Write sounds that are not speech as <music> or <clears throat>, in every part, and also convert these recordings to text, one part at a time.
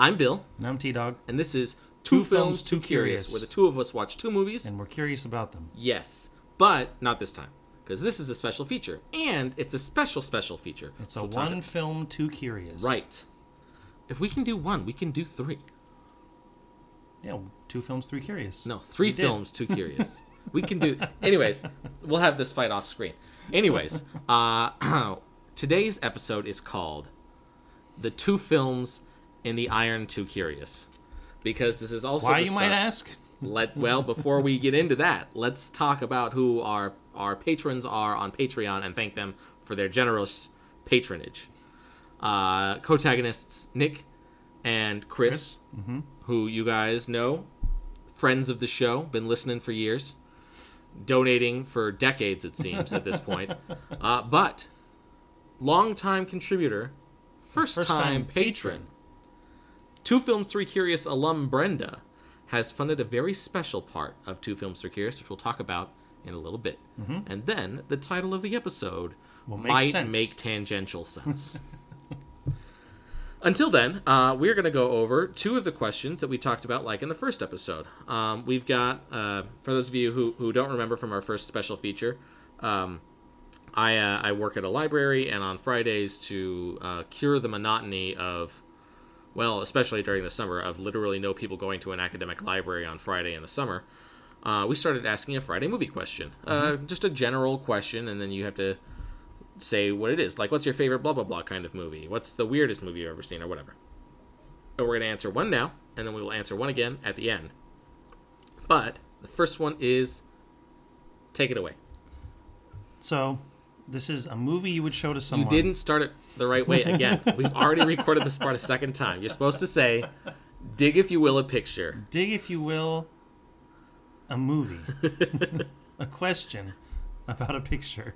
I'm Bill, And I'm T Dog, and this is Two, Two Films, Films, Too Curious, Curious. where the two of us watch two movies. and we're curious about them. yes, but not this time, because this is a special feature, and it's a special, special feature. It's a one film, two curious. Right. If we can do one, we can do three. Yeah, two films, three curious. No, three We did. films, too curious. we can do. <laughs> Anyways, we'll have this fight off screen. Anyways, uh, <clears throat> today's episode is called "The Two Films in the Iron Too Curious," because this is also Why you might ask? Let well before we get into that, let's talk about who our our patrons are on Patreon and thank them for their generous patronage. Uh, protagonists Nick and Chris, who you guys know, friends of the show, been listening for years, donating for decades it seems at this <laughs> point, uh, but longtime contributor, first, time, First-time patron. Two Films Three Curious alum Brenda has funded a very special part of Two Films Three Curious, which we'll talk about in a little bit. And then the title of the episode make might sense. make tangential sense. <laughs> Until then, uh, we're going to go over two of the questions that we talked about, like in the first episode. Um, we've got, uh, for those of you who, who don't remember from our first special feature, um, I, uh, I work at a library, and on Fridays, to uh, cure the monotony of, well, especially during the summer, of literally no people going to an academic library on Friday in the summer, uh, we started asking a Friday movie question. Uh, just a general question, and then you have to say what it is. Like, what's your favorite blah blah blah kind of movie? What's the weirdest movie you've ever seen, or whatever. But we're going to answer one now, and then we will answer one again at the end. But the first one is take it away. So, this is a movie you would show to someone. You didn't start it the right way again. <laughs> We've already recorded this part a second time. You're supposed to say, dig if you will a picture. dig, if you will, a movie, <laughs> a question about a picture.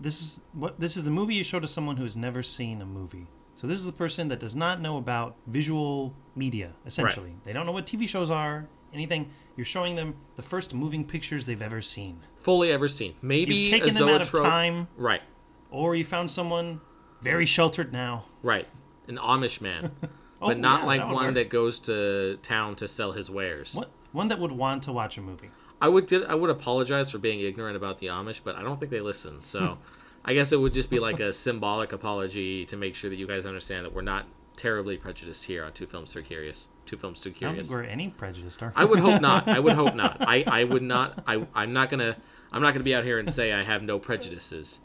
This is what this is the movie you show to someone who has never seen a movie. So this is the person that does not know about visual media. Essentially, they don't know what TV shows are, anything. You're showing them the first moving pictures they've ever seen. Fully ever seen. Maybe You've a taken them out of time, Right, or you found someone very sheltered now. right. An Amish man. <laughs> Oh, but not yeah, like that one work. that goes to town to sell his wares. What one that would want to watch a movie. I would I would apologize for being ignorant about the Amish, but I don't think they listen. So <laughs> I guess it would just be like a symbolic apology to make sure that you guys understand that we're not terribly prejudiced here on Two Films Too Curious. Two Films Too I don't Curious. think we're any prejudiced. Are we? I would hope not. <laughs> I would hope not. I, I would not. I I'm not gonna I'm not gonna be out here and say I have no prejudices,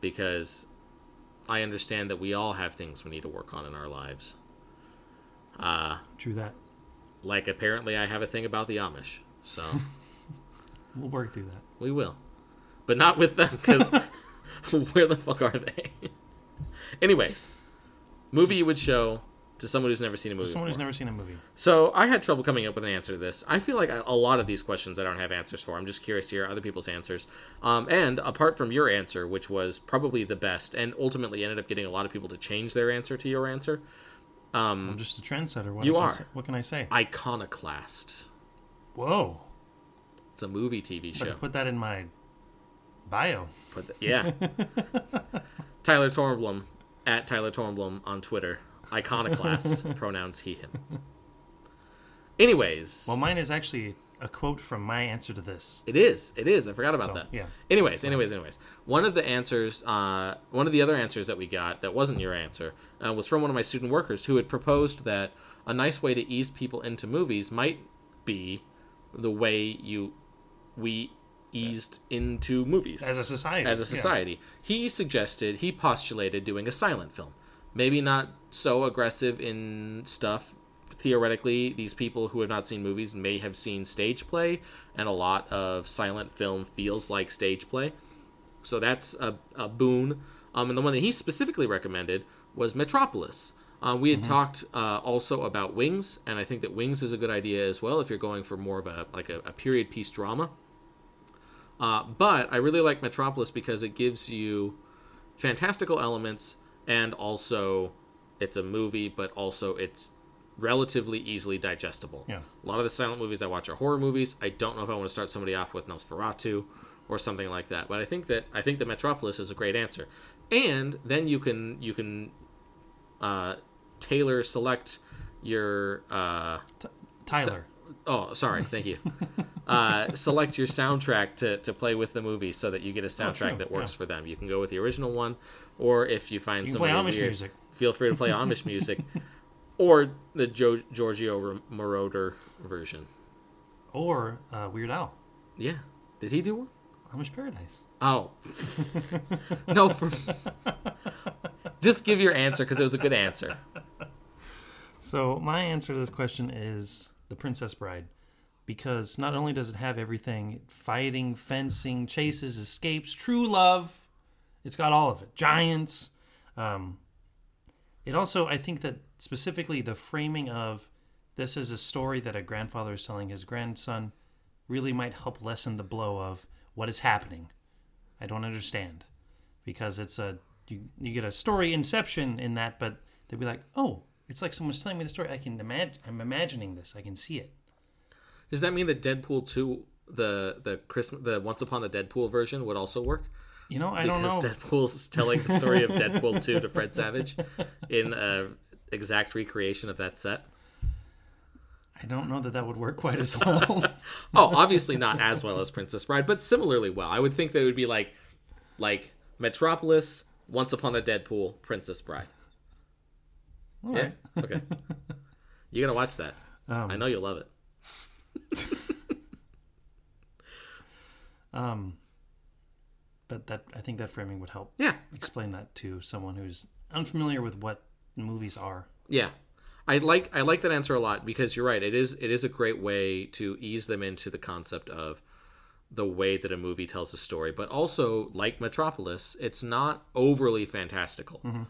because I understand that we all have things we need to work on in our lives. Uh, True that. like apparently I have a thing about the Amish, so <laughs> We'll work through that. we will, but not with them because <laughs> where the fuck are they? Anyways, movie you would show to someone who's never seen a movie. Someone who's before. never seen a movie. So I had trouble coming up with an answer to this. I feel like a lot of these questions I don't have answers for. I'm just curious to hear other people's answers. Um, and apart from your answer, which was probably the best, and ultimately ended up getting a lot of people to change their answer to your answer, I'm just a trendsetter. What You I are. say- what can I say? Iconoclast. Whoa! It's a movie TV show. put that in my bio. Put the- yeah. <laughs> Tyler Tornblum at Tyler Tornblum on Twitter. Iconoclast. <laughs> pronouns he him. Anyways, Well, mine is actually a quote from my answer to this. It is. It is. I forgot about So, that. yeah. Anyways, anyways, anyways. One of the answers, uh, one of the other answers that we got that wasn't your answer, uh, was from one of my student workers who had proposed that a nice way to ease people into movies might be the way you we eased into movies As a society. as a yeah. society. He suggested, he postulated doing a silent film. Maybe not so aggressive in stuff. Theoretically, these people who have not seen movies may have seen stage play, and a lot of silent film feels like stage play. So that's a, a boon. Um, and the one that he specifically recommended was Metropolis. Uh, we had talked uh, also about Wings, and I think that Wings is a good idea as well if you're going for more of a like a, a period piece drama. Uh, but I really like Metropolis because it gives you fantastical elements and also it's a movie, but also it's relatively easily digestible. Yeah. A lot of the silent movies I watch are horror movies. I don't know if I want to start somebody off with Nosferatu or something like that, but I think that I think that Metropolis is a great answer. And then you can you can uh, tailor select your uh, Tyler. Oh sorry thank you <laughs> uh, select your soundtrack to, to play with the movie so that you get a soundtrack true, that works yeah. for them you can go with the original one or if you find You can play somebody Amish weird, music. feel free to play <laughs> Amish music or the jo- Giorgio Moroder version Or uh, Weird Al. yeah did he do one Amish Paradise. Oh. <laughs> no. For... Just give your answer because it was a good answer. So my answer to this question is The Princess Bride. Because not only does it have everything fighting, fencing, chases, escapes, true love, it's got all of it. Giants. Um, it also, I think that specifically the framing of this is a story that a grandfather is telling his grandson really might help lessen the blow of what is happening. I don't understand. Because it's a, you, you get a story inception in that, but they'd be like, oh, it's like someone's telling me the story. I can imagine, I'm imagining this. I can see it. Does that mean that Deadpool two, the the Christmas, the Once Upon a Deadpool version would also work? You know, I don't know. Because Deadpool's telling the story of Deadpool <laughs> two to Fred Savage in a exact recreation of that set. I don't know that that would work quite as well. <laughs> Oh, obviously not as well as Princess Bride, but similarly well. I would think that it would be like like Metropolis, Once Upon a Deadpool, Princess Bride. All Yeah. right. Okay. <laughs> You're gonna watch that. Um, I know you'll love it. <laughs> Um, but that I think that framing would help Yeah. explain that to someone who's unfamiliar with what movies are. Yeah. I like I like that answer a lot because you're right. It is it is a great way to ease them into the concept of the way that a movie tells a story, but also like Metropolis, it's not overly fantastical. Mm-hmm.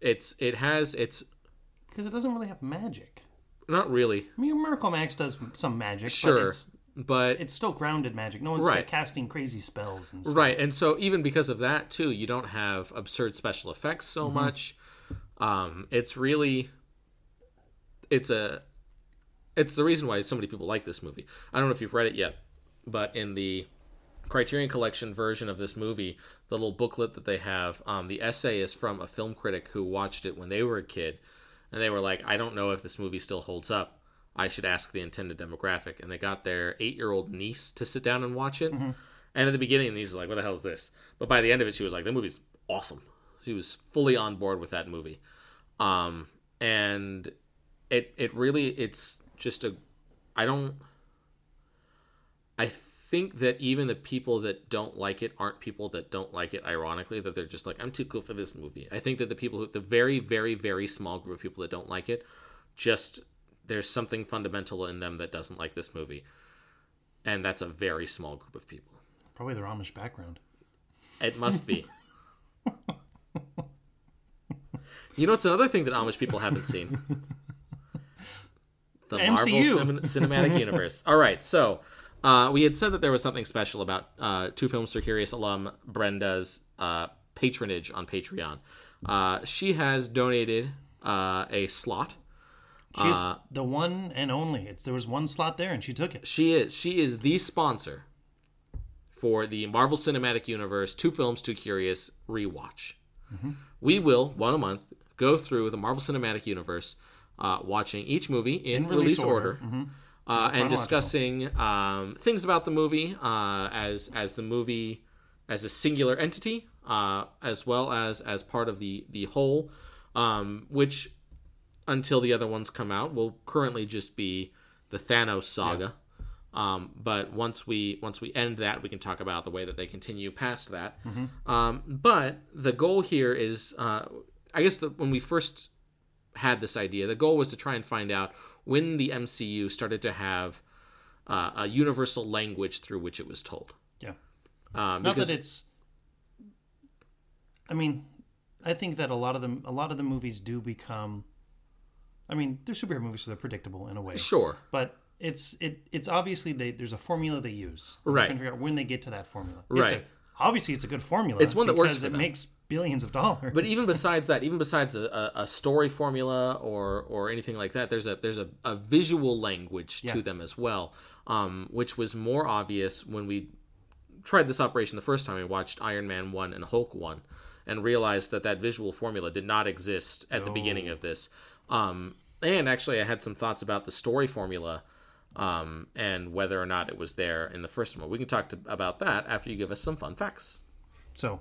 It's it has it's Because it doesn't really have magic. not really I mean, Miracle Max does some magic, but sure, it's, but it's still grounded magic. No one's Right. like, casting crazy spells and stuff. right, and so even because of that too, you don't have absurd special effects so Mm-hmm. much. Um, it's really it's a it's the reason why so many people like this movie. I don't know if you've read it yet, but in the Criterion Collection version of this movie, the little booklet that they have, um, the essay is from a film critic who watched it when they were a kid, and they were like, "I don't know if this movie still holds up. I should ask the intended demographic." And they got their eight-year-old niece to sit down and watch it. And at the beginning, the niece was like, "What the hell is this?" But by the end of it, she was like, "The movie's awesome." She was fully on board with that movie, um, and it it really it's just a I don't I think that even the people that don't like it aren't people that don't like it ironically that they're just like I'm too cool for this movie. I think that the people who the very very very small group of people that don't like it just there's something fundamental in them that doesn't like this movie. And that's a very small group of people. Probably their Amish background. It must be. <laughs> you know, it's another thing that Amish people haven't seen. <laughs> The Marvel Cin- Cinematic Universe. All right, so uh, we had said that there was something special about uh, Two Films for Curious alum Brenda's uh, patronage on Patreon. Uh, she has donated uh, a slot. She's Uh, the one and only. It's there was one slot there, and she took it. She is she is the sponsor for the Marvel Cinematic Universe Two Films Too Curious rewatch. We will one a month go through the Marvel Cinematic Universe, uh, watching each movie in, release, release order, order. Uh, and discussing um, things about the movie uh, as as the movie as a singular entity, uh, as well as as part of the the whole, um, which until the other ones come out will currently just be the Thanos saga. Um, but once we once we end that, we can talk about the way that they continue past that. Um, but the goal here is, uh, I guess, that when we first had this idea, the goal was to try and find out when the MCU started to have uh, a universal language through which it was told. Yeah. Um, Not because that it's. I mean, I think that a lot of them, a lot of the movies do become. I mean, they're superhero movies, so they're predictable in a way. sure, But it's it it's obviously they there's a formula they use. I'm Right. Trying to figure out when they get to that formula. Right. It's a, obviously, it's a good formula. It's one that works because it them. makes billions of dollars. But even besides that, even besides a, a, story formula or or anything like that, there's a there's a, a visual language to them as well, um, which was more obvious when we tried this operation the first time we watched Iron Man one and Hulk one, and realized that that visual formula did not exist at the beginning of this. Um, and actually, I had some thoughts about the story formula um, and whether or not it was there in the first one. We can talk to, about that after you give us some fun facts. So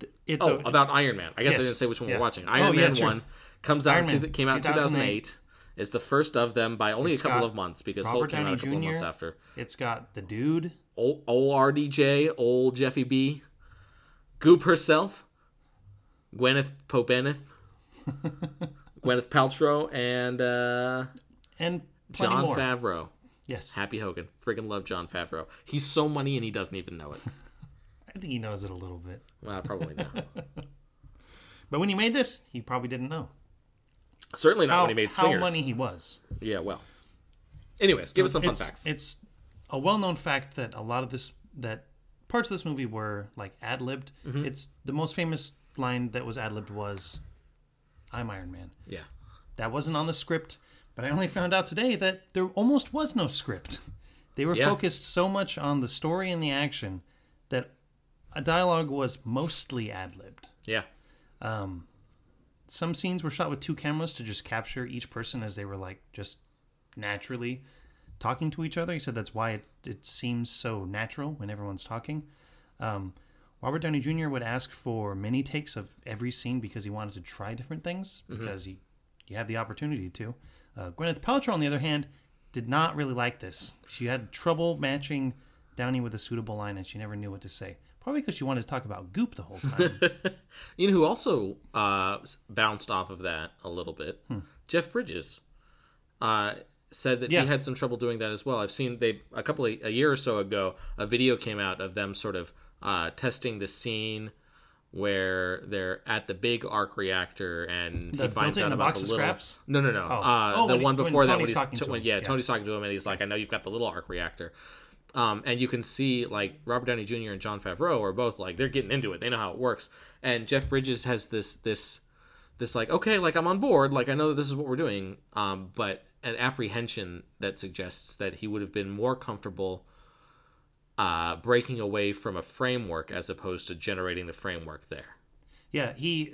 th- it's Oh, a, about Iron Man. I guess I didn't say which one Yeah. we're watching. Oh, Iron yeah, Man sure. one comes out two, came out 2008. 2008. It's the first of them by only It's a couple of months because Robert Hulk came out a couple of months after. it's got the dude. Old, old RDJ, old Jeffy B, Goop herself, Gwyneth Pobeneth, <laughs> Gwyneth Paltrow, and uh, and John more. Favreau. Yes, Happy Hogan. Friggin' love Jon Favreau. He's so money and he doesn't even know it. <laughs> I think he knows it a little bit. Well, probably not. <laughs> But when he made this, he probably didn't know Certainly not how, when he made how Swingers. money he was. Yeah, well. Anyways, give us some fun facts. It's a well-known fact that a lot of this that parts of this movie were like ad libbed. Mm-hmm. It's the most famous line that was ad libbed was, "I'm Iron Man." yeah. That wasn't on the script, but I only found out today that there almost was no script. They were Yeah. focused so much on the story and the action that a dialogue was mostly ad libbed. Yeah. Some scenes were shot with two cameras to just capture each person as they were like just naturally talking to each other. He said that's why it, it seems so natural when everyone's talking. Um, Robert Downey Jr. would ask for many takes of every scene because he wanted to try different things because you you have the opportunity to. Uh, Gwyneth Paltrow, on the other hand, did not really like this. She had trouble matching Downey with a suitable line, and she never knew what to say. Probably because she wanted to talk about Goop the whole time. <laughs> You know who also uh, bounced off of that a little bit? Jeff Bridges uh, said that Yeah. he had some trouble doing that as well. I've seen they a couple of a year or so ago a video came out of them sort of uh, testing the scene where they're at the big arc reactor and he finds out about box the of little scraps? no no no uh, Oh, the he- one when before that when he's talking to when- him. yeah, Yeah. Tony's talking to him and he's like I know you've got the little arc reactor um, and you can see like Robert Downey Jr. and Jon Favreau are both like they're getting into it. They know how it works. And Jeff Bridges has this this this like okay, like I'm on board. Like I know that this is what we're doing. Um, but an apprehension that suggests that he would have been more comfortable uh, breaking away from a framework as opposed to generating the framework there. Yeah, he.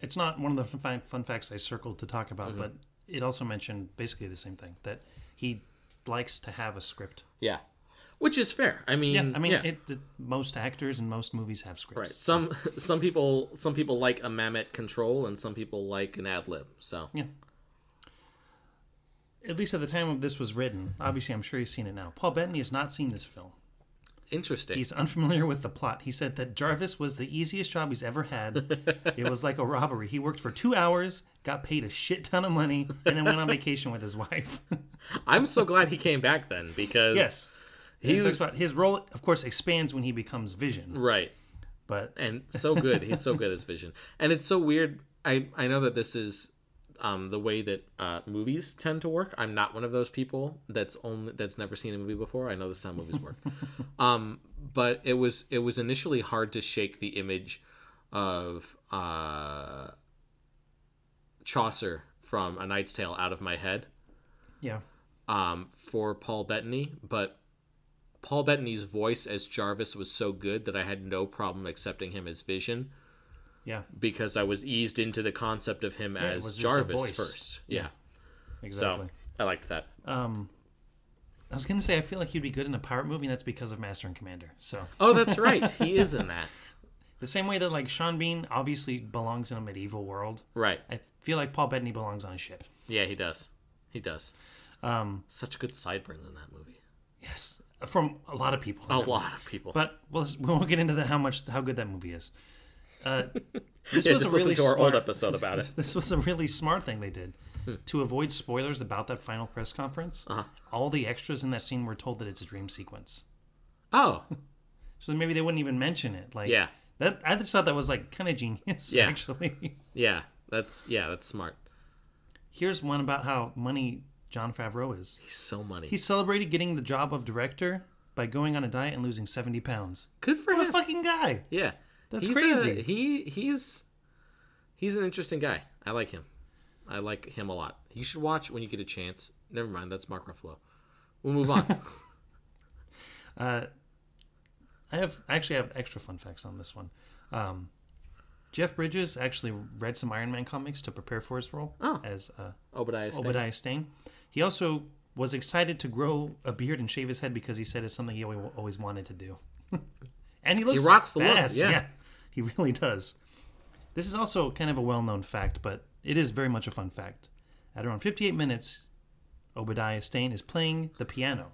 It's not one of the fun, facts I circled to talk about, but it also mentioned basically the same thing that he likes to have a script. Yeah, which is fair. I mean, Yeah, I mean, yeah. It, it, most actors and most movies have scripts. Right. Some <laughs> some people some people like a Mamet control and some people like an ad lib. So Yeah. At least at the time of this was written, obviously, I'm sure he's seen it now. Paul Bettany has not seen this film. Interesting. He's unfamiliar with the plot. He said that Jarvis was the easiest job he's ever had. <laughs> it was like a robbery. He worked for two hours, got paid a shit ton of money, and then went on vacation with his wife. <laughs> I'm so glad he came back then because yes. he was his role, of course, expands when he becomes Vision. right But and so good. He's so good as Vision, and it's so weird. I I know that this is um, the way that uh, movies tend to work. I'm not one of those people that's only that's never seen a movie before. I know this is how movies work. <laughs> um, but it was it was initially hard to shake the image of uh, Chaucer from A Knight's Tale out of my head. yeah, um, for Paul Bettany, but Paul Bettany's voice as Jarvis was so good that I had no problem accepting him as Vision yeah, because I was eased into the concept of him it as was just a Jarvis first. Yeah. exactly. So I liked that. Um, I was gonna say I feel like he'd be good in a pirate movie, and that's because of Master and Commander. So Oh, that's right. he is in that. <laughs> the same way that like Sean Bean obviously belongs in a medieval world, Right. I feel like Paul Bettany belongs on a ship. Yeah, he does. He does. Um, Such good sideburns in that movie. yes, from a lot of people. A lot of people. But we'll, we won't get into the how much how good that movie is. Uh, <laughs> this yeah, was just a really to our smart, old episode about it. <laughs> This was a really smart thing they did Hmm. to avoid spoilers about that final press conference. Uh-huh. All the extras in that scene were told that it's a dream sequence, Oh, <laughs> so maybe they wouldn't even mention it. Like, yeah. that I just thought that was like kind of genius. Yeah. actually. Yeah. That's yeah, that's smart. Here's one about how money Jon Favreau is. He's so money. He celebrated getting the job of director by going on a diet and losing 70 pounds. good for him. What a fucking guy! Yeah, That's He's crazy. A, he he's he's an interesting guy. I like him. I like him a lot. You should watch when you get a chance. Never mind, that's Mark Ruffalo. We'll move on. <laughs> Uh, I have I actually have extra fun facts on this one. Um, Jeff Bridges actually read some Iron Man comics to prepare for his role Oh. as uh, Obadiah Stane. Obadiah Stane. He also was excited to grow a beard and shave his head because he said it's something he always, always wanted to do. <laughs> and he looks rocks the look, badass, yeah. He <laughs> really does. This is also kind of a well-known fact, but it is very much a fun fact. At around 58 minutes, Obadiah Stane is playing the piano,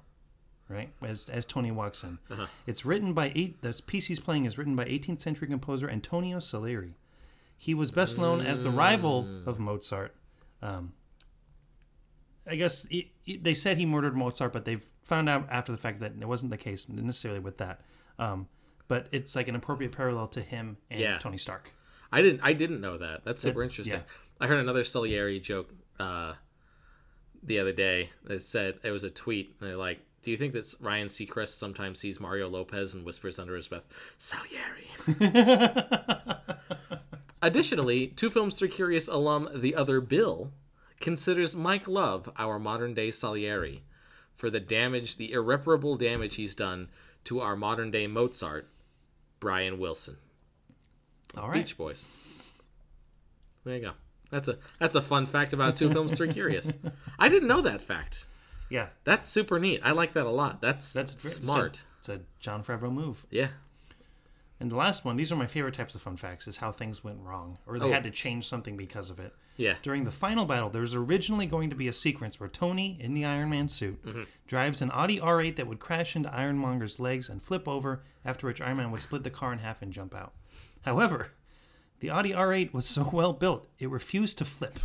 right? As as Tony walks in. Uh-huh. It's written by eight. The piece he's playing is written by 18th century composer Antonio Salieri. He was best known as the rival of Mozart. Um, I guess he, he- they said he murdered Mozart, but they've found out after the fact that it wasn't the case necessarily with that. Um, but it's like an appropriate parallel to him and Yeah. Tony Stark. I didn't. I didn't know that. That's super It- interesting. yeah. I heard another Salieri joke uh, the other day. That said, it was a tweet. And they're like, "Do you think that Ryan Seacrest sometimes sees Mario Lopez and whispers under his breath, Salieri?" <laughs> Additionally, Two Films Three Curious alum The Other Bill considers Mike Love our modern day Salieri for the damage, the irreparable damage he's done to our modern day Mozart, Brian Wilson. All right. Beach Boys. There you go. That's a that's a fun fact about Two Films Three Curious. <laughs> I didn't know that fact. Yeah, That's super neat. I like that a lot. That's that's that's it's a- smart. It's a Jon Favreau move. Yeah. And the last one, these are my favorite types of fun facts, is how things went wrong, or they Oh. had to change something because of it. Yeah. During the final battle, there was originally going to be a sequence where Tony, in the Iron Man suit, mm-hmm. drives an Audi R8 that would crash into Ironmonger's legs and flip over, after which Iron Man would split the car in half and jump out. However, the Audi R8 was so well built, it refused to flip.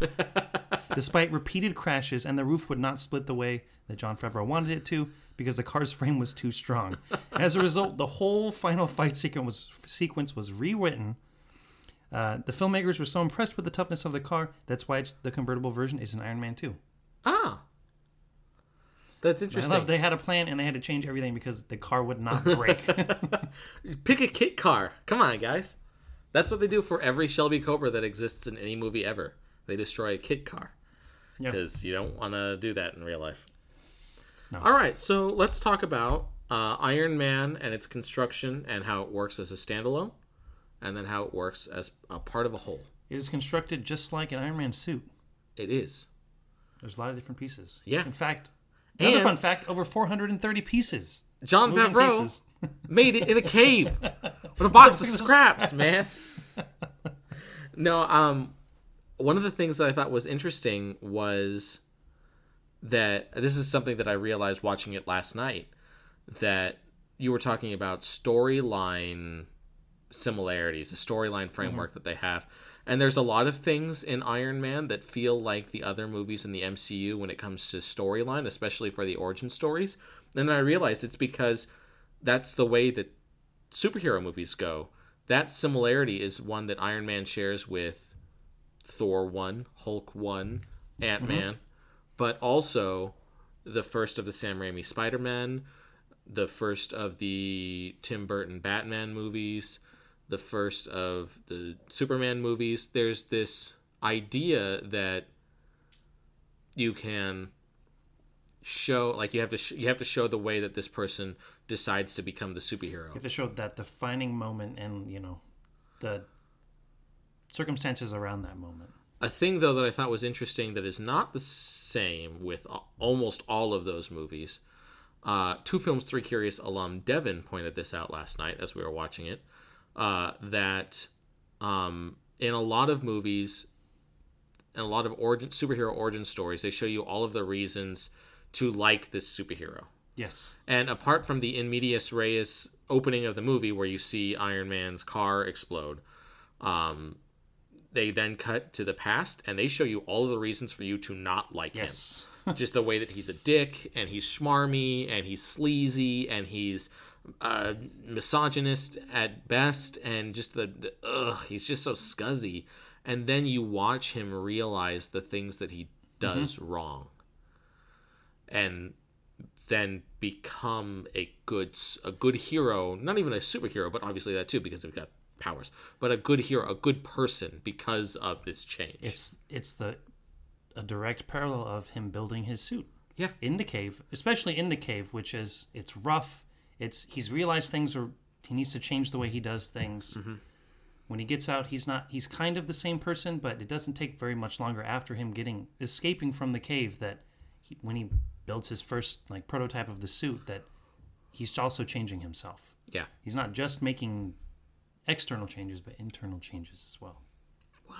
<laughs> Despite repeated crashes, and the roof would not split the way that Jon Favreau wanted it to because the car's <laughs> frame was too strong. As a result, the whole final fight sequence was, sequence was rewritten. Uh, the filmmakers were so impressed with the toughness of the car, that's why it's the convertible version is an Iron Man 2. Ah. That's I interesting. love they had a plan and they had to change everything because the car would not break. <laughs> Pick a kit car. Come on, guys. That's what they do for every Shelby Cobra that exists in any movie ever. They destroy a kit car because you don't want to do that in real life. No. All right, so let's talk about uh, Iron Man and its construction and how it works as a standalone, and then how it works as a part of a whole. it is constructed just like an Iron Man suit. It is. There's a lot of different pieces. Yeah. In fact, another And- fun fact: over 430 pieces. John Moving Favreau pieces. <laughs> made it in a cave with a box <laughs> of scraps, <laughs> man. No, um, one of the things that I thought was interesting was that this is something that I realized watching it last night that you were talking about storyline similarities, a storyline framework mm-hmm. that they have. And there's a lot of things in Iron Man that feel like the other movies in the MCU when it comes to storyline, especially for the origin stories. And then I realized it's because that's the way that superhero movies go. That similarity is one that Iron Man shares with Thor 1, Hulk 1, Ant Man, mm-hmm. but also the first of the Sam Raimi Spider Man, the first of the Tim Burton Batman movies, the first of the Superman movies. There's this idea that you can show like you have to sh- you have to show the way that this person decides to become the superhero. You have to show that defining moment and you know the circumstances around that moment. A thing though that I thought was interesting that is not the same with almost all of those movies. Uh, Two Films Three Curious alum Devin pointed this out last night as we were watching it. Uh, that um, in a lot of movies, and a lot of origin superhero origin stories, they show you all of the reasons to like this superhero. Yes. And apart from the in medias res opening of the movie where you see Iron Man's car explode, um, they then cut to the past and they show you all of the reasons for you to not like Yes. him. Just the way that he's a dick and he's schmarmy and he's sleazy and he's uh, misogynist at best and just the, the ugh, he's just so scuzzy. And then you watch him realize the things that he does wrong. And then become a good a good hero, not even a superhero, but obviously that too because they've got powers, but a good hero, a good person because of this change. It's it's the a direct parallel of him building his suit yeah, in the cave, especially in the cave, which is it's rough. It's he's realized things are he needs to change the way he does things. Mm-hmm. when he gets out, he's not. He's kind of the same person, but it doesn't take very much longer after him getting escaping from the cave that he, when he builds his first like prototype of the suit that he's also changing himself. Yeah. He's not just making external changes, but internal changes as well. Wow.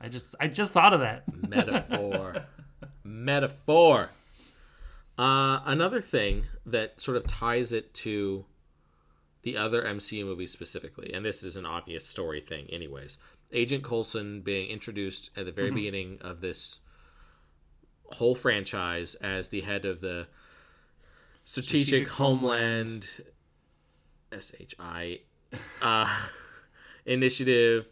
I just I just thought of that. Metaphor. <laughs> Metaphor. Uh, another thing that sort of ties it to the other MCU movies specifically, and this is an obvious story thing, anyways. Agent Coulson being introduced at the very beginning of this whole franchise as the head of the Strategic, Strategic Homeland SHI uh, <laughs> Initiative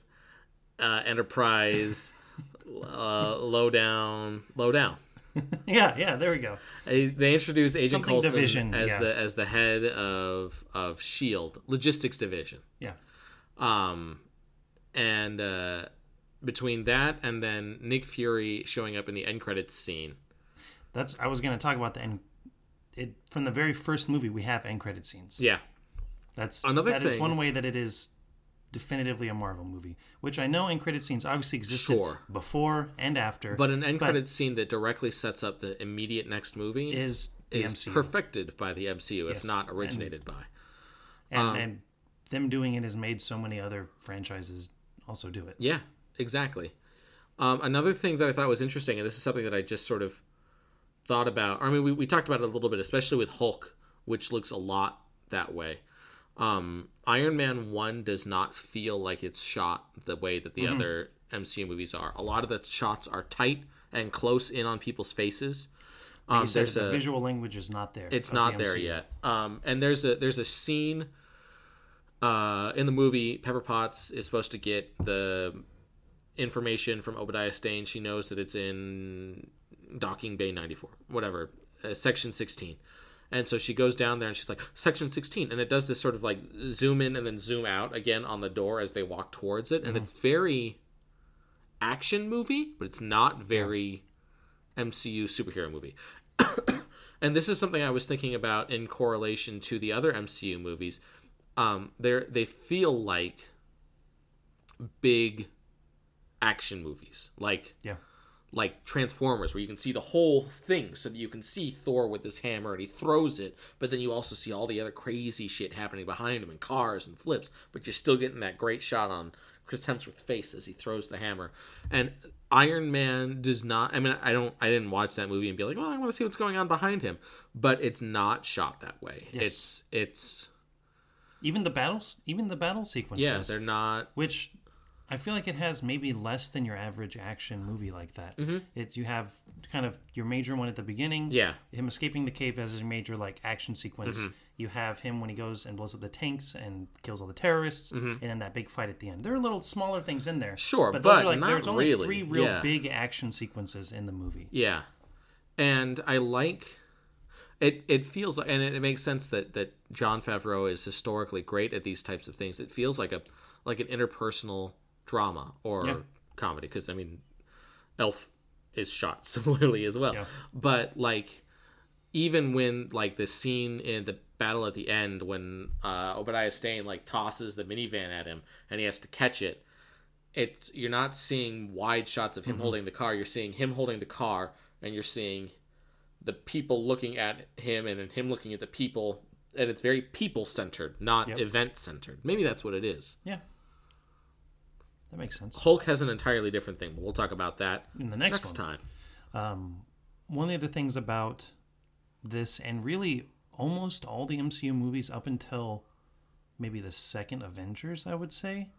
uh, Enterprise <laughs> uh, low down low down. <laughs> yeah, yeah, there we go. They introduce Agent Something Coulson division, as yeah. the as the head of of Shield Logistics Division. Yeah. Um, and uh, between that and then Nick Fury showing up in the end credits scene. That's I was going to talk about the end it from the very first movie we have end credit scenes. Yeah, That's Another that is thing- one way that it is definitively a Marvel movie, which I know end credit scenes obviously existed Sure. before and after, but an end credits scene that directly sets up the immediate next movie is the is MCU. perfected by the MCU, if not originated by. and, um, and them doing it has made so many other franchises also do it. Yeah, exactly. Um, another thing that I thought was interesting, and this is something that I just sort of thought about. I mean, we, we talked about it a little bit, especially with Hulk, which looks a lot that way. Um, Iron Man 1 does not feel like it's shot the way that the other MCU movies are. A lot of the shots are tight and close in on people's faces. Um, there's the a, visual language is not there. it's not the there yet. Um, and there's a there's a scene uh, in the movie. Pepper Potts is supposed to get the information from Obadiah Stane. She knows that it's in Docking Bay 94, whatever, uh, section 16. And so she goes down there and she's like, section 16. And it does this sort of like zoom in and then zoom out again on the door as they walk towards it. And it's very action movie, but it's not very MCU superhero movie. <coughs> and this is something I was thinking about in correlation to the other MCU movies. Um, they they feel like big action movies, like Yeah. Like Transformers, where you can see the whole thing, so that you can see Thor with his hammer and he throws it, but then you also see all the other crazy shit happening behind him and cars and flips, but you're still getting that great shot on Chris Hemsworth's face as he throws the hammer. And Iron Man does not. I mean, I don't. I didn't watch that movie and be like, well, I want to see what's going on behind him, but it's not shot that way. Yes. It's it's Even the battles, even the battle sequences. yeah, they're not. which I feel like it has maybe less than your average action movie like that. Mm-hmm. It's you have kind of your major one at the beginning. Yeah. him escaping the cave as his major like action sequence. Mm-hmm. You have him when he goes and blows up the tanks and kills all the terrorists, and then that big fight at the end. There are little smaller things in there. Mm-hmm. Sure, those but are like there's only really. three real Yeah. big action sequences in the movie. Yeah, and I like it. It feels like, and it, it makes sense that that Jon Favreau is historically great at these types of things. It feels like a like an interpersonal drama or Yeah. comedy because I mean, Elf is shot <laughs> similarly as well. Yeah. But like, even when like the scene in the battle at the end when uh, Obadiah Stane like tosses the minivan at him and he has to catch it it's you're not seeing wide shots of him Mm-hmm. holding the car you're seeing him holding the car and you're seeing the people looking at him and him looking at the people and it's very people centered not Yep. event centered maybe that's what it is Yeah, that makes sense. hulk has an entirely different thing but we'll talk about that In the next, next one, time one of the other things about this, and really almost all the MCU movies up until maybe the second Avengers, I would say,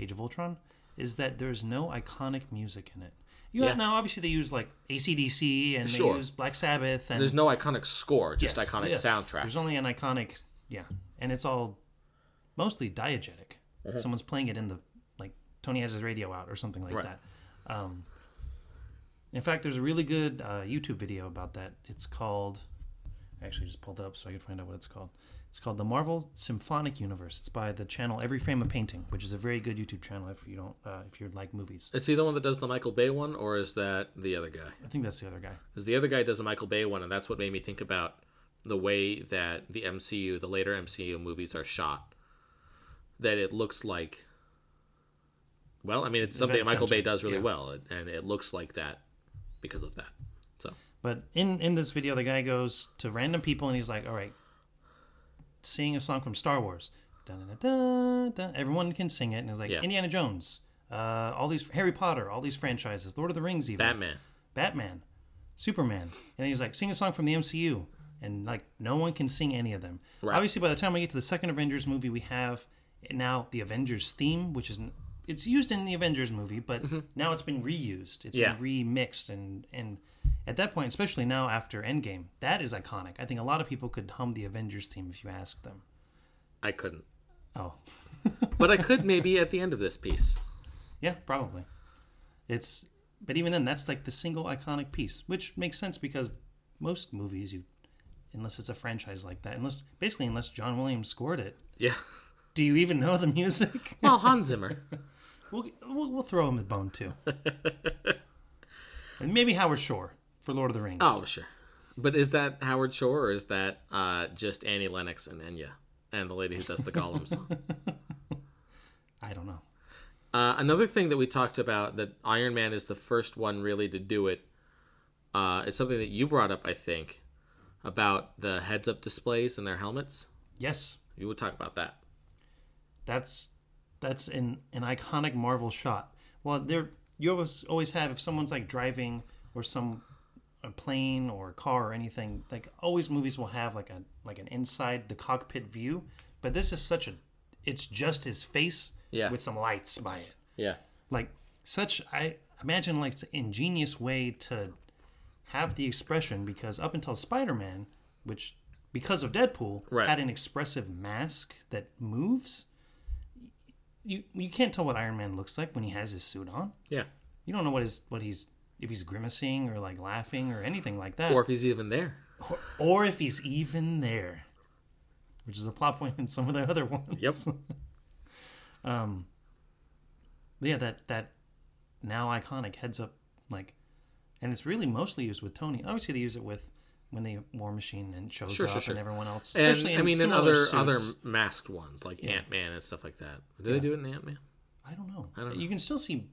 Age of Ultron, is that there's no iconic music in it. You Yeah. have, now obviously they use like ACDC and Sure. they use Black Sabbath and there's no iconic score just Yes, iconic yes. soundtrack There's only an iconic, yeah, and it's all mostly diegetic. Mm-hmm. Someone's playing it in the Tony has his radio out or something like Right. that. Um, in fact, there's a really good uh, YouTube video about that. It's called. I actually just pulled it up so I could find out what it's called. It's called the Marvel Symphonic Universe. It's by the channel Every Frame a Painting, which is a very good YouTube channel if you don't uh, if you like movies. is he the one that does the michael bay one or is that the other guy I think that's the other guy. because the other guy does a Michael Bay one, and that's what made me think about the way that the MCU, the later MCU movies are shot. that it looks like. Well, I mean, it's something Michael Bay does really yeah. well, and it looks like that because of that. So But in in this video, the guy goes to random people and he's like, "All right, sing a song from Star Wars." Dun, dun, dun, dun. Everyone can sing it, and it's like Yeah. Indiana Jones, uh, all these Harry Potter, all these franchises, Lord of the Rings, even Batman. Batman, Superman, and then he's like, "Sing a song from the MCU," and like no one can sing any of them. Right. Obviously, by the time we get to the second Avengers movie, we have now the Avengers theme, which is it's used in the Avengers movie, but now it's been reused. It's Mm-hmm. Yeah. been remixed, and and at that point, especially now after Endgame, that is iconic. I think a lot of people could hum the Avengers theme if you asked them. I couldn't, Oh, <laughs> but I could <laughs> maybe at the end of this piece. yeah, probably. It's but even then, that's like the single iconic piece, which makes sense because most movies you, unless it's a franchise like that, unless basically unless John Williams scored it, Yeah. do you even know the music? Well, Hans Zimmer. <laughs> we'll, we'll we'll throw him a bone too, <laughs> and maybe Howard Shore for Lord of the Rings. Oh, sure. But is that Howard Shore or is that uh, just Annie Lennox and Enya and the lady who does the Gollum song? <laughs> I don't know. Uh, another thing that we talked about that Iron Man is the first one really to do it uh, is something that you brought up, I think, about the heads-up displays and their helmets. Yes, You would talk about that. that's that's an an iconic Marvel shot. Well, there you always always have if someone's like driving or some a plane or a car or anything. Like always, movies will have like a like an inside the cockpit view. But this is such a it's just his face Yeah. with some lights by it. Yeah. Like such I imagine like it's an ingenious way to have the expression because up until Spider-Man, which because of Deadpool Right. had an expressive mask that moves. You you can't tell what Iron Man looks like when he has his suit on. Yeah. You don't know what his what he's if he's grimacing or like laughing or anything like that, Or if he's even there. or, or if he's even there, which is a plot point in some of the other ones. Yep. <laughs> Um yeah, that that now iconic heads up like, and it's really mostly used with Tony. Obviously, they use it with when the War Machine and shows Sure, up sure, sure. and everyone else. And Especially I mean, similar other suits. other masked ones like Ant Man and stuff like that. Do they do it in Ant Man? I don't know. don't know. You can still see.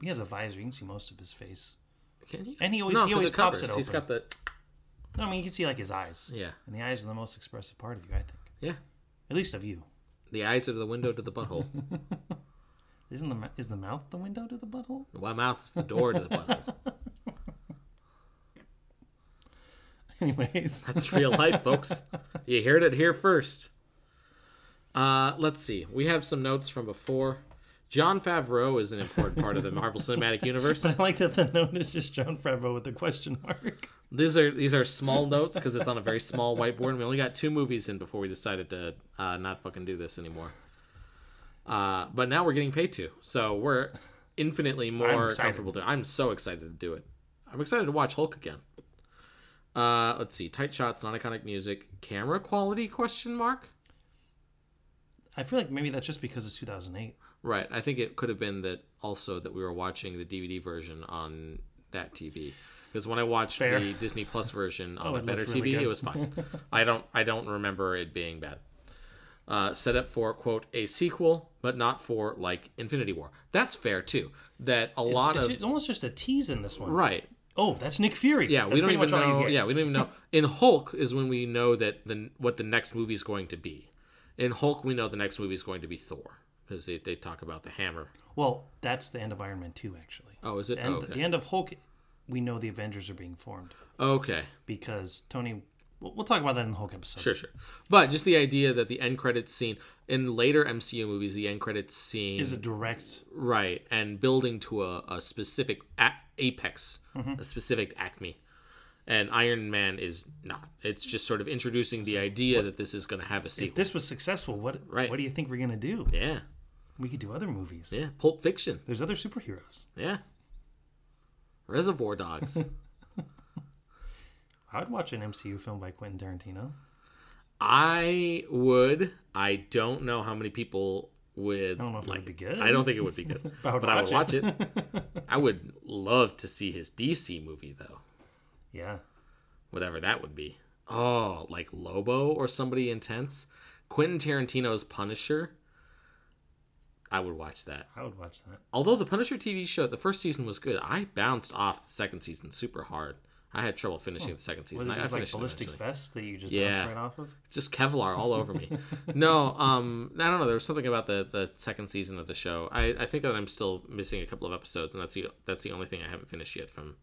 He has a visor. You can see most of his face. Can you? And he always- no, he always pops covers. it He's got the No, I mean you can see like his eyes. yeah And the eyes are the most expressive part of you, I think. yeah. At least of you. The eyes are the window to the butthole. <laughs> Isn't the is the mouth the window to the butthole? Well, mouth's the door to the butthole. <laughs> <laughs> Anyways, That's real life, folks. <laughs> You heard it here first. Uh, let's see. We have some notes from before. Jon Favreau is an important part of the Marvel Cinematic Universe. <laughs> I like that the note is just Jon Favreau with a question mark. These are these are small notes because it's on a very small whiteboard. And we only got two movies in before we decided to uh, not fucking do this anymore. Uh, but now we're getting paid to, so we're infinitely more comfortable to. I'm so excited to do it. I'm excited to watch Hulk again. Uh, let's see. Tight shots, non-iconic music, camera quality? Question mark. I feel like maybe that's just because it's 2008. Right. I think it could have been that also that we were watching the DVD version on that TV. Because when I watched Fair. the Disney Plus version <laughs> on Oh, a better really TV, good. it was fine. <laughs> I don't I don't remember it being bad. Uh, set up for quote a sequel, but not for like Infinity War. That's fair too. That a lot it's, of it's almost just a tease in this one. right. Oh, that's Nick Fury. Yeah, that's we don't even know. Yeah, we don't even know. In Hulk is when we know that the what the next movie is going to be. In Hulk, we know the next movie is going to be Thor because they, they talk about the hammer. Well, that's the end of Iron Man 2, actually. Oh, is it? The end, oh, okay. the end of Hulk, we know the Avengers are being formed okay. because Tony. We'll, we'll talk about that in the Hulk episode. Sure, sure. But just the idea that the end credits scene in later MCU movies, the end credits scene Is a direct. right and building to a, a specific a- apex, Mm-hmm. a specific acme. And Iron Man is not. It's just sort of introducing the idea that this is going to have a If sequel. this was successful, what Right. what do you think we're gonna do? yeah, We could do other movies. yeah. Pulp Fiction. There's other superheroes. Yeah. Reservoir Dogs. <laughs> I would watch an MCU film by Quentin Tarantino. I would. I don't know how many people would. I don't know if it would be good. I don't think it would be good. But <laughs> I would but I would watch watch it. <laughs> I would love to see his DC movie though. Yeah. Whatever that would be. Oh, like Lobo or somebody intense. Quentin Tarantino's Punisher I would watch that. I would watch that. Although the Punisher TV show, the first season was good. I bounced off the second season super hard. I had trouble finishing the second season. Was it I- I like ballistics vest that you just Yeah. bounced right off of? Just Kevlar all over me. <laughs> no, um, I don't know. There was something about the, the second season of the show. I, I think that I'm still missing a couple of episodes, and that's the that's the only thing I haven't finished yet from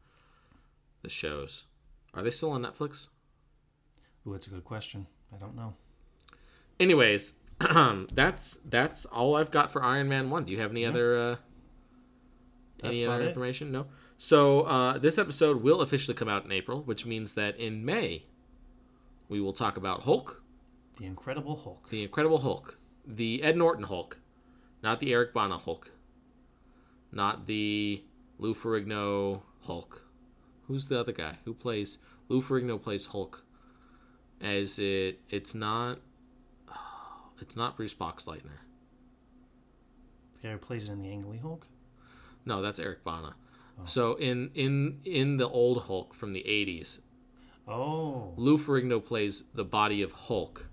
the shows. Are they still on Netflix? Ooh, that's a good question. I don't know. Anyways, <clears throat> that's that's all I've got for Iron Man One. Do you have any other uh, any other it. information? No. So uh, this episode will officially come out in April, which means that in May we will talk about Hulk, The Incredible Hulk. the Incredible Hulk, the Ed Norton Hulk, not the Eric Bana Hulk, not the Lou Ferrigno Hulk. Who's the other guy who plays Lou Ferrigno plays Hulk? As it, it's not, <sighs> it's not Bruce Boxleitner. The guy who plays it in the Ang Lee Hulk. No, that's Eric Bana. So in in in the old Hulk from the '80s, Oh, Lou Ferrigno plays the body of Hulk,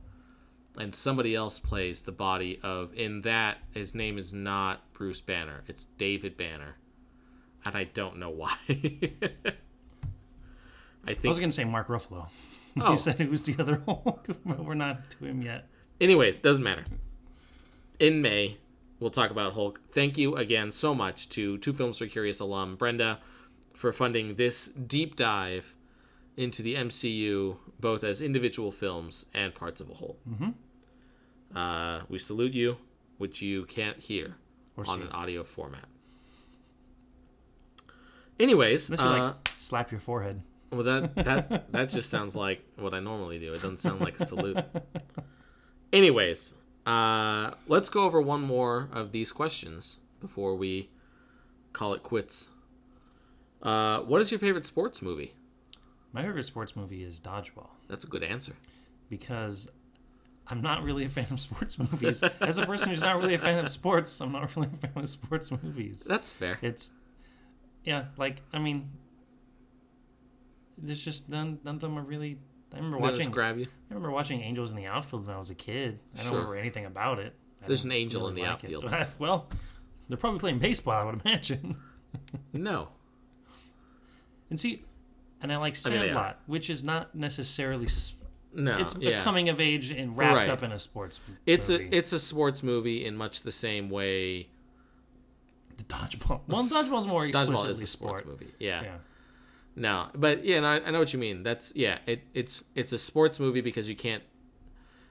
and somebody else plays the body of. In that, his name is not Bruce Banner; it's David Banner, and I don't know why. <laughs> I I was gonna say Mark Ruffalo. <laughs> Oh. you said it was the other <laughs> Hulk, but we're not to him yet. Anyways, doesn't matter. In May, we'll talk about Hulk. Thank you again so much to Two Films for Curious alum Brenda for funding this deep dive into the MCU, both as individual films and parts of a whole. Mm-hmm. Uh, we salute you, which you can't hear Or on see. an audio format. Anyways, Unless you uh, like slap your forehead. well, that <laughs> that that just sounds like what I normally do. It doesn't sound like a salute. Anyways, uh, let's go over one more of these questions before we call it quits. Uh, what is your favorite sports movie? My favorite sports movie is Dodgeball That's a good answer. because I'm not really a fan of sports <laughs> movies. As a person who's not really a fan of sports, I'm not really a fan of sports movies. That's fair. It's yeah, like I mean, there's just none. None of them are really. I remember They watching. grab you. I remember watching Angels in the Outfield when I was a kid. I don't Sure. remember anything about it. I There's an angel in the like it. outfield. <laughs> well, they're probably playing baseball, I would imagine. <laughs> No, And see, and I like I mean, which is not necessarily. no. it's yeah. coming of age and wrapped Right. up in a sports. It's movie. a it's a sports movie in much the same way. the dodgeball. Well, dodgeball's more Dodgeball explicitly is a sports sport. movie. Yeah. Yeah. No, but yeah, no, I, I know what you mean. That's yeah, it, it's it's a sports movie because you can't.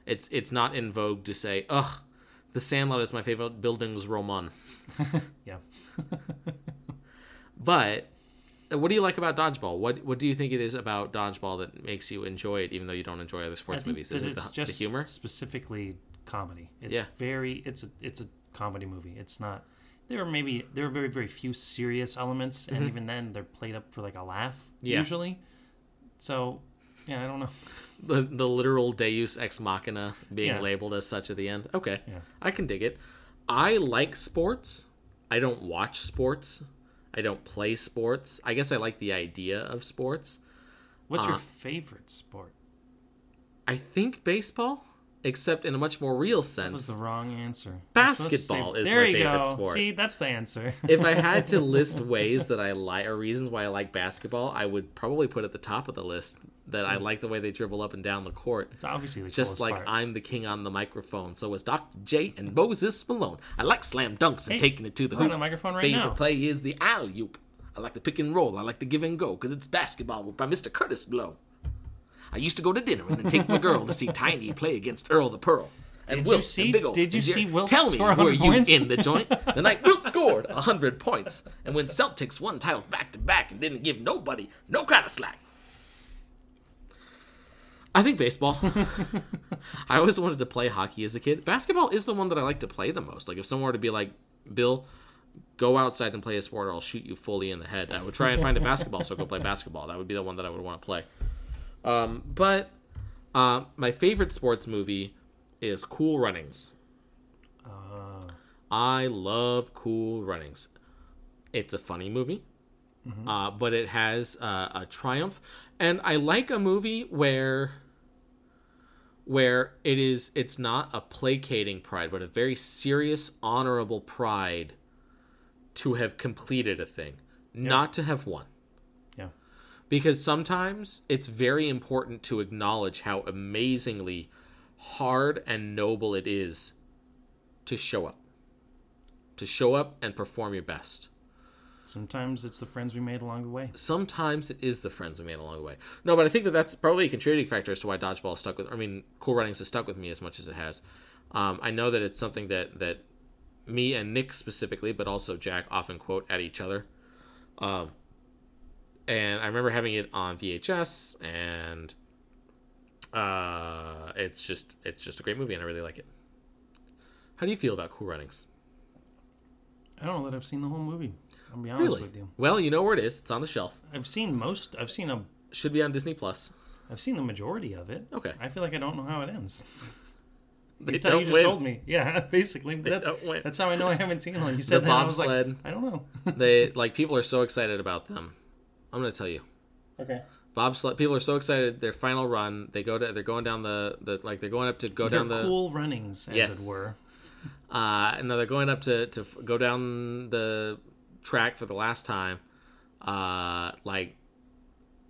It's it's not in vogue to say, ugh, The Sandlot is my favorite Bildungsroman. <laughs> Yeah. <laughs> But uh, what do you like about dodgeball? What what do you think it is about dodgeball that makes you enjoy it, even though you don't enjoy other sports movies? Is it the, just the humor? specifically comedy. It's Yeah. very. It's a. It's a comedy movie. It's not. There are maybe there are very very few serious elements, and even then they're played up for like a laugh Mm-hmm. Yeah. usually. So, yeah, I don't know. <laughs> The the literal Deus ex machina being Yeah. labeled as such at the end. Okay, Yeah. I can dig it. I like sports. I don't watch sports. I don't play sports. I guess I like the idea of sports. What's your Uh, favorite sport? I think baseball, except in a much more real That sense. was the wrong answer. To say- Basketball is my you favorite go. sport. See, that's the answer. if I had to <laughs> list ways that I like or reasons why I like basketball, I would probably put at the top of the list that I mm. like the way they dribble up and down the court. it's obviously the Just like part. I'm the king on the microphone, so is Dr. J and Moses Malone. I like slam dunks and Hey, taking it to the we're on hoop. a microphone right Favorite now. play is the alley oop. I like the pick and roll. I like the give and go because it's basketball by Mr. Kurtis Blow. I used to go to dinner and then take my girl to see <laughs> Tiny play against Earl the Pearl. And Will, Did Wilt you see- and Big O did you see Wilt Tell me, were 100 you points? in the joint? <laughs> The night Wilt scored 100 points. And when Celtics won titles back to back and didn't give nobody no kind of slack. I think baseball. <laughs> I always wanted to play hockey as a kid. Basketball is the one that I like to play the most. Like if someone were to be like, Bill, go outside and play a sport or I'll shoot you fully in the head. I would try and find a basketball, so go play basketball. That would be the one that I would want to play. Um, but uh, my favorite sports movie is Cool Runnings. Uh, I love Cool Runnings. It's a funny movie, uh, but it has uh, a triumph, and I like a movie where where it is it's not a placating pride but a very serious honorable pride to have completed a thing not to have won. Because sometimes it's very important to acknowledge how amazingly hard and noble it is to show up to show up and perform your best Sometimes it's the friends we made along the way. sometimes it is the friends we made along the way. No, but I think that that's probably a contributing factor as to why dodgeball stuck with. I mean, Cool Runnings has stuck with me as much as it has. Um, I know that it's something that that me and Nick specifically, but also Jack often quote at each other. Um, and I remember having it on VHS, and uh, it's just it's just a great movie, and I really like it. How do you feel about Cool Runnings? I don't know that I've seen the whole movie. I'll be honest Really? with you. Well, you know where it is. It's on the shelf. I've seen most. I've seen a. Should be on Disney Plus. I've seen the majority of it. Okay. I feel like I don't know how it ends. <laughs> They You, just win. told me. Yeah, <laughs> basically. That's that's how I know I haven't seen one. You <laughs> said The that. I was like, bobsled. I don't know. they like people are so excited about them. I'm gonna tell you, okay. bobsled. People are so excited. Their final run. They go to. They're going down the the like. They're going up to go They're down the. cool runnings, as Yes. it were. Uh, no, they're going up to to f- go down the track for the last time. Uh, like.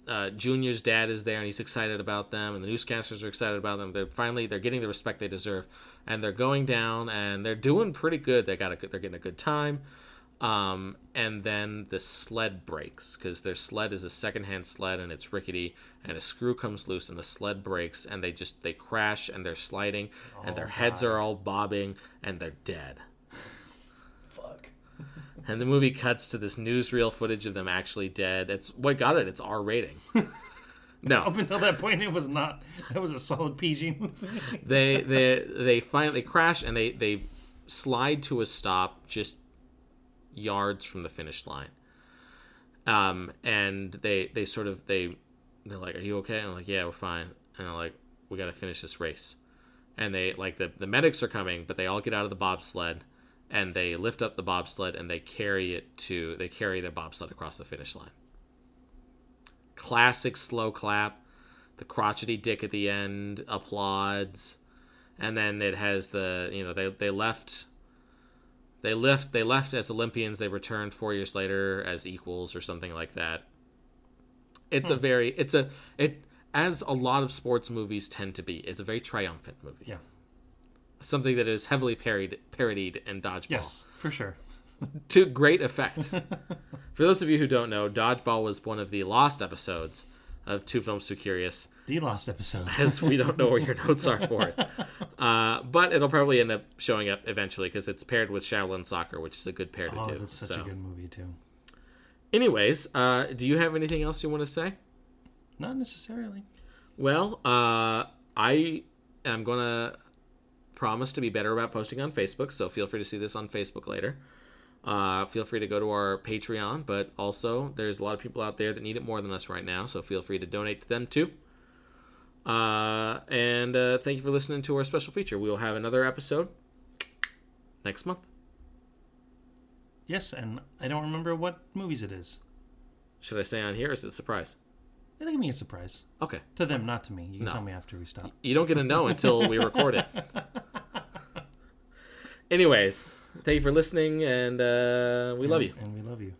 Uh, Junior's dad is there and he's excited about them, and the newscasters are excited about them. They're finally they're getting the respect they deserve, and they're going down and they're doing pretty good. They got a good, they're getting a good time. Um, and then the sled breaks because their sled is a secondhand sled and it's rickety and a screw comes loose and the sled breaks and they just they crash and they're sliding and their heads are all bobbing and they're dead <laughs> Fuck. <laughs> and the movie cuts to this newsreel footage of them actually dead it's what got it it's r rating <laughs> no Up until that point, it was not. That was a solid PG movie. they they they finally crash and they they slide to a stop just yards from the finish line. Um and they they sort of they they're like are you okay? And i'm like yeah we're fine. And i'm like we got to finish this race. And they like the the medics are coming but they all get out of the bobsled and they lift up the bobsled and they carry it to they carry their bobsled across the finish line. Classic slow clap. The crotchety dick at the end applauds. And then it has the you know they they left they left they left as olympians they returned four years later as equals or something like that it's a hmm. very it's a it as a lot of sports movies tend to be it's a very triumphant movie Yeah. something that is heavily parodied parodied in dodgeball Yes, for sure. to great effect. For those of you who don't know, Dodgeball was one of the lost episodes of Two Films Too Curious, The lost episode. <laughs> as we don't know where your notes are for it. Uh, but it'll probably end up showing up eventually because it's paired with Shaolin Soccer, which is a good pair to Oh, do. that's such so. a good movie too. Anyways, uh, do you have anything else you want to say? Not necessarily. Well, uh, I am going to promise to be better about posting on Facebook, so feel free to see this on Facebook later. Uh, feel free to go to our Patreon, but also there's a lot of people out there that need it more than us right now, so feel free to donate to them too. Uh, and uh, thank you for listening to our special feature. We will have another episode next month. Yes, and I don't remember what movies it is. Should I say on here or is it a surprise? It'll give me a surprise. Okay. To them, not to me. You can No. tell me after we stop. You don't get to know until we record it. <laughs> Anyways, thank you for listening, and uh, we love you. And we love you.